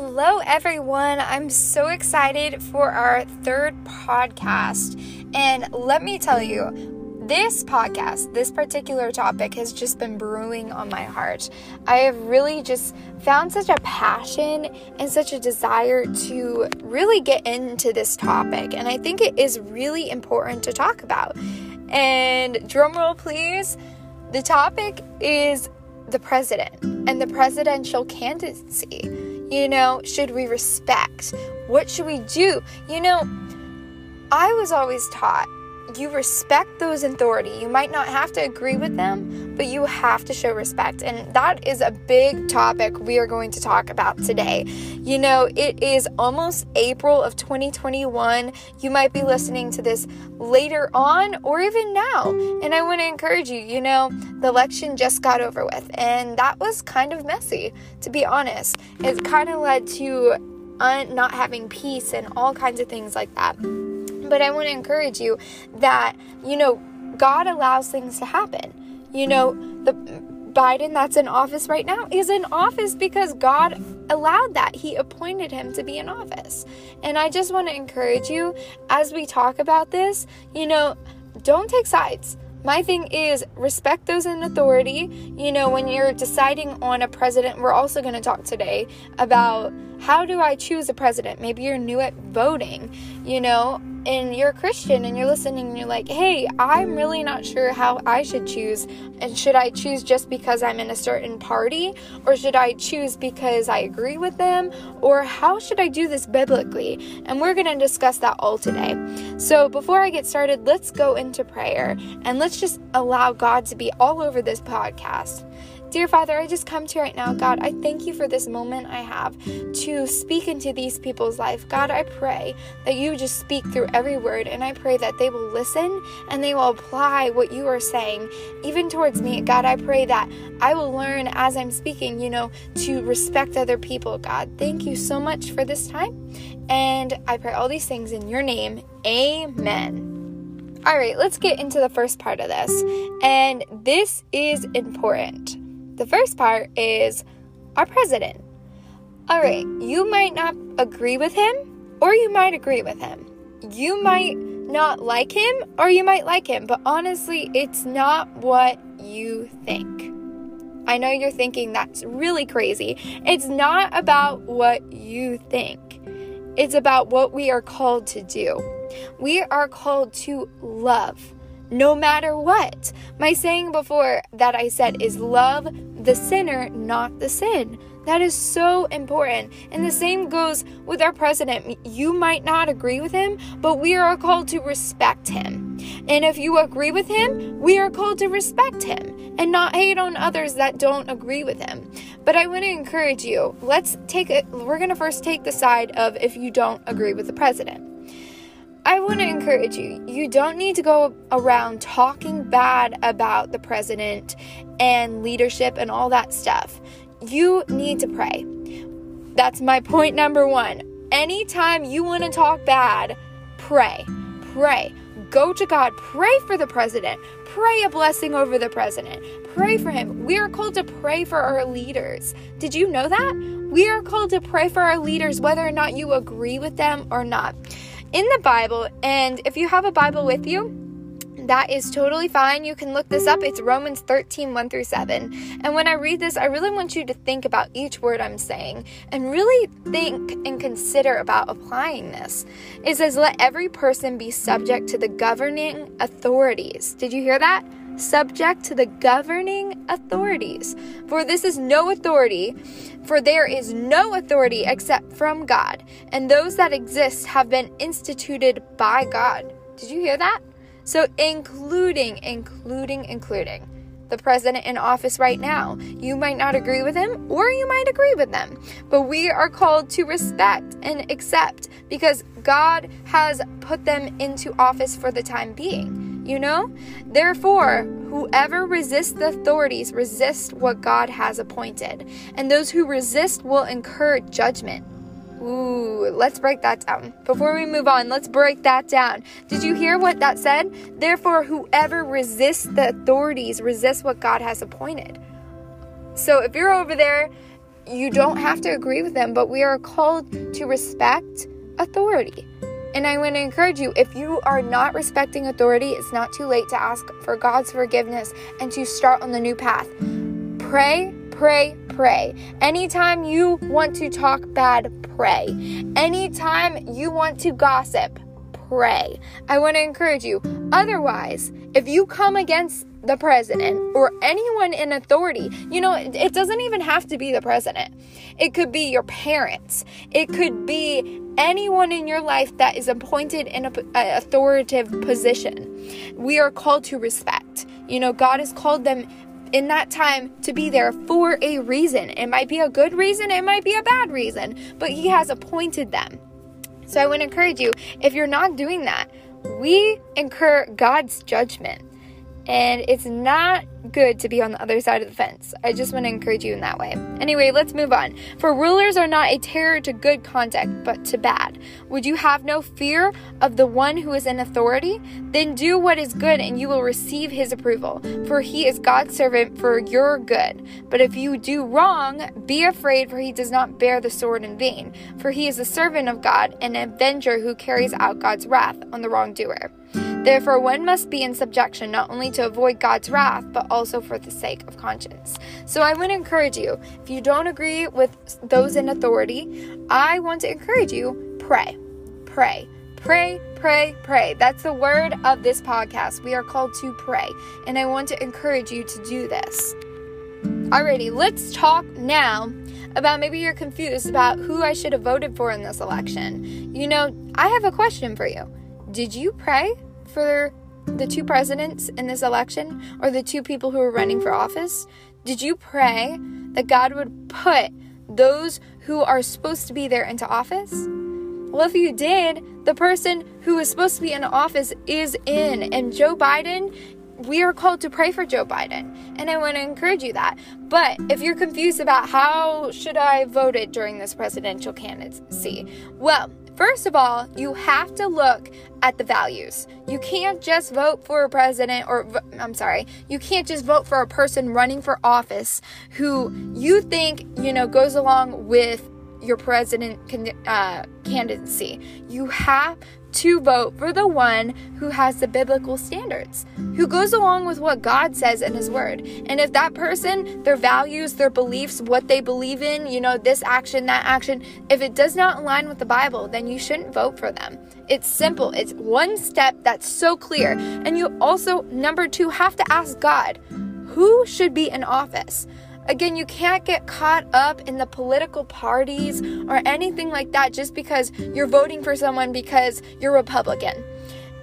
Hello, everyone. I'm so excited for our third podcast. And let me tell you, this podcast, this particular topic has just been brewing on my heart. I have really just found such a passion and such a desire to really get into this topic. And I think it is really important to talk about. And drumroll, please. The topic is the president and the presidential candidacy. You know, should we respect? What should we do? You know, I was always taught you respect those authority. You might not have to agree with them, but you have to show respect. And that is a big topic we are going to talk about today. You know, it is almost April of 2021. You might be listening to this later on or even now. And I want to encourage you, you know, the election just got over with, and that was kind of messy, to be honest. It kind of led to un- not having peace and all kinds of things like that. But I want to encourage you that, you know, God allows things to happen. You know, the Biden that's in office right now is in office because God allowed that. He appointed him to be in office. And I just want to encourage you as we talk about this, you know, don't take sides. My thing is respect those in authority. You know, when you're deciding on a president, we're also going to talk today about how do I choose a president? Maybe you're new at voting, you know, and you're a Christian and you're listening and you're like, hey, I'm really not sure how I should choose. And should I choose just because I'm in a certain party? Or should I choose because I agree with them? Or how should I do this biblically? And we're going to discuss that all today. So before I get started, let's go into prayer and let's just allow God to be all over this podcast. Dear Father, I just come to you right now, God. I thank you for this moment I have to speak into these people's life. God, I pray that you just speak through every word, and I pray that they will listen and they will apply what you are saying, even towards me. God, I pray that I will learn as I'm speaking, you know, to respect other people. God, thank you so much for this time. And I pray all these things in your name. Amen. All right, let's get into the first part of this. And this is important. The first part is our president. All right, you might not agree with him, or you might agree with him. You might not like him, or you might like him, but honestly, it's not what you think. I know you're thinking that's really crazy. It's not about what you think, it's about what we are called to do. We are called to love no matter what. My saying before that I said is love the sinner, not the sin. That is so important. And the same goes with our president. You might not agree with him, but we are called to respect him. And if you agree with him, we are called to respect him and not hate on others that don't agree with him. But I want to encourage you, let's take it, we're going to first take the side of if you don't agree with the president. I want to encourage you. You don't need to go around talking bad about the president and leadership and all that stuff. You need to pray. That's my point number one. Anytime you want to talk bad, pray. Pray. Go to God. Pray for the president. Pray a blessing over the president. Pray for him. We are called to pray for our leaders. Did you know that? We are called to pray for our leaders, whether or not you agree with them or not in the Bible. And if you have a Bible with you, that is totally fine. You can look this up. It's Romans 13, 1 through 7. And when I read this, I really want you to think about each word I'm saying and really think and consider about applying this. It says, Let every person be subject to the governing authorities. Did you hear that? Subject to the governing authorities. For this is no authority for there is no authority except from God, and those that exist have been instituted by God. Did you hear that? So, including, including, including the president in office right now. You might not agree with him, or you might agree with them, but we are called to respect and accept because God has put them into office for the time being you know? Therefore, whoever resists the authorities resists what God has appointed, and those who resist will incur judgment. Ooh, let's break that down. Before we move on, let's break that down. Did you hear what that said? Therefore, whoever resists the authorities resists what God has appointed. So if you're over there you don't have to agree with them, but we are called to respect authority. And I want to encourage you if you are not respecting authority, it's not too late to ask for God's forgiveness and to start on the new path. Pray, pray, pray. Anytime you want to talk bad, pray. Anytime you want to gossip, pray. I want to encourage you. Otherwise, if you come against the president or anyone in authority, you know, it doesn't even have to be the president. It could be your parents. It could be anyone in your life that is appointed in an authoritative position. We are called to respect. You know, God has called them in that time to be there for a reason. It might be a good reason, it might be a bad reason, but He has appointed them. So I would encourage you, if you're not doing that, we incur God's judgment. And it's not good to be on the other side of the fence. I just want to encourage you in that way. Anyway, let's move on. For rulers are not a terror to good conduct, but to bad. Would you have no fear of the one who is in authority? Then do what is good, and you will receive his approval. For he is God's servant for your good. But if you do wrong, be afraid, for he does not bear the sword in vain. For he is a servant of God, an avenger who carries out God's wrath on the wrongdoer. Therefore, one must be in subjection not only to avoid God's wrath, but also for the sake of conscience. So I would encourage you, if you don't agree with those in authority, I want to encourage you pray. Pray. Pray, pray, pray. That's the word of this podcast. We are called to pray. And I want to encourage you to do this. Alrighty, let's talk now about maybe you're confused about who I should have voted for in this election. You know, I have a question for you. Did you pray for the two presidents in this election or the two people who are running for office? Did you pray that God would put those who are supposed to be there into office? Well, if you did, the person who is supposed to be in office is in. And Joe Biden, we are called to pray for Joe Biden. And I want to encourage you that. But if you're confused about how should I vote it during this presidential candidacy, well, First of all, you have to look at the values. You can't just vote for a president, or I'm sorry, you can't just vote for a person running for office who you think, you know, goes along with your president uh, candidacy. You have to vote for the one who has the biblical standards, who goes along with what God says in His Word. And if that person, their values, their beliefs, what they believe in, you know, this action, that action, if it does not align with the Bible, then you shouldn't vote for them. It's simple, it's one step that's so clear. And you also, number two, have to ask God who should be in office. Again, you can't get caught up in the political parties or anything like that just because you're voting for someone because you're Republican.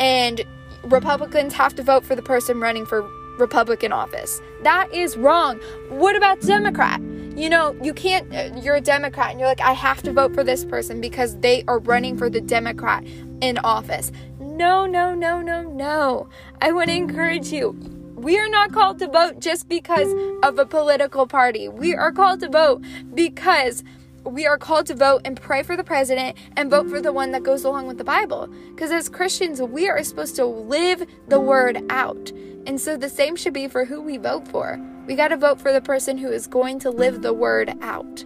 And Republicans have to vote for the person running for Republican office. That is wrong. What about Democrat? You know, you can't, you're a Democrat and you're like, I have to vote for this person because they are running for the Democrat in office. No, no, no, no, no. I want to encourage you we are not called to vote just because of a political party. We are called to vote because we are called to vote and pray for the president and vote for the one that goes along with the Bible. Because as Christians, we are supposed to live the word out. And so the same should be for who we vote for. We got to vote for the person who is going to live the word out.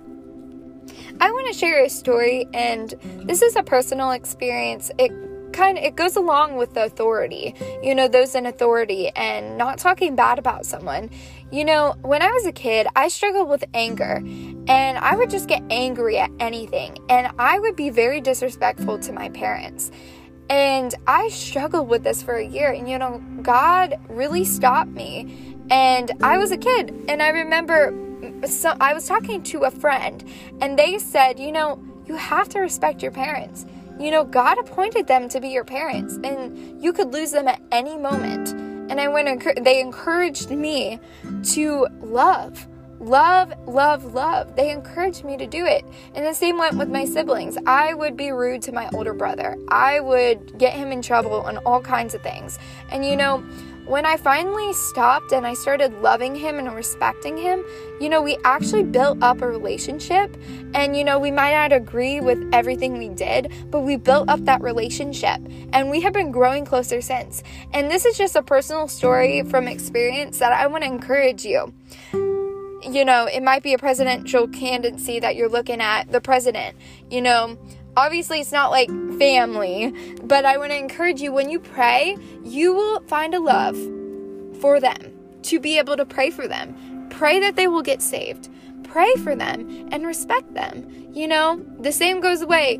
I want to share a story, and this is a personal experience. It kind of it goes along with the authority you know those in authority and not talking bad about someone. You know when i was a kid i struggled with anger and i would just get angry at anything and i would be very disrespectful to my parents. And i struggled with this for a year and you know god really stopped me and i was a kid and i remember so i was talking to a friend and they said you know you have to respect your parents you know, God appointed them to be your parents, and you could lose them at any moment. And I went, they encouraged me to love, love, love, love. They encouraged me to do it. And the same went with my siblings. I would be rude to my older brother, I would get him in trouble on all kinds of things. And you know, when I finally stopped and I started loving him and respecting him, you know, we actually built up a relationship. And, you know, we might not agree with everything we did, but we built up that relationship. And we have been growing closer since. And this is just a personal story from experience that I want to encourage you. you know, it might be a presidential candidacy that you're looking at, the president, you know. Obviously, it's not like family, but I want to encourage you when you pray, you will find a love for them to be able to pray for them. Pray that they will get saved. Pray for them and respect them. You know, the same goes away.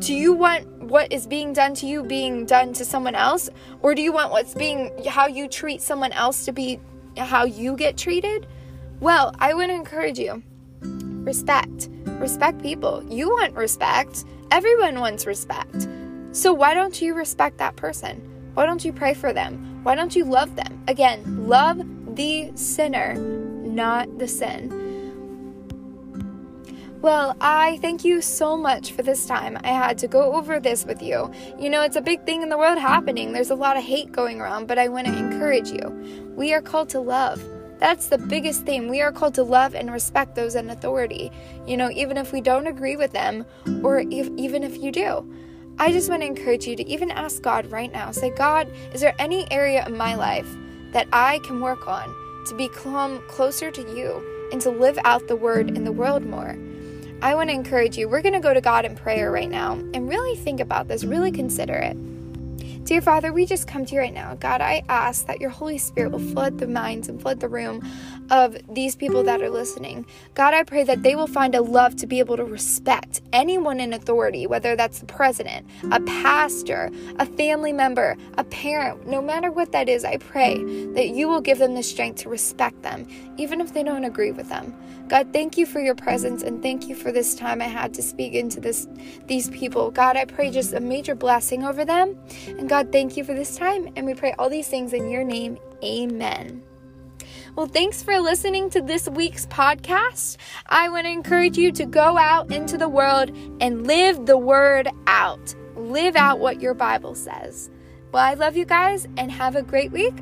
Do you want what is being done to you being done to someone else? Or do you want what's being, how you treat someone else to be how you get treated? Well, I would encourage you respect. Respect people. You want respect. Everyone wants respect. So why don't you respect that person? Why don't you pray for them? Why don't you love them? Again, love the sinner, not the sin. Well, I thank you so much for this time. I had to go over this with you. You know, it's a big thing in the world happening. There's a lot of hate going around, but I want to encourage you. We are called to love. That's the biggest thing. We are called to love and respect those in authority, you know, even if we don't agree with them or if, even if you do. I just want to encourage you to even ask God right now say, God, is there any area of my life that I can work on to become closer to you and to live out the word in the world more? I want to encourage you. We're going to go to God in prayer right now and really think about this, really consider it. Dear Father, we just come to you right now. God, I ask that your Holy Spirit will flood the minds and flood the room of these people that are listening. God, I pray that they will find a love to be able to respect anyone in authority, whether that's the president, a pastor, a family member, a parent, no matter what that is, I pray that you will give them the strength to respect them, even if they don't agree with them. God, thank you for your presence and thank you for this time I had to speak into this these people. God, I pray just a major blessing over them. And God, thank you for this time. And we pray all these things in your name. Amen. Well, thanks for listening to this week's podcast. I want to encourage you to go out into the world and live the word out. Live out what your Bible says. Well, I love you guys and have a great week.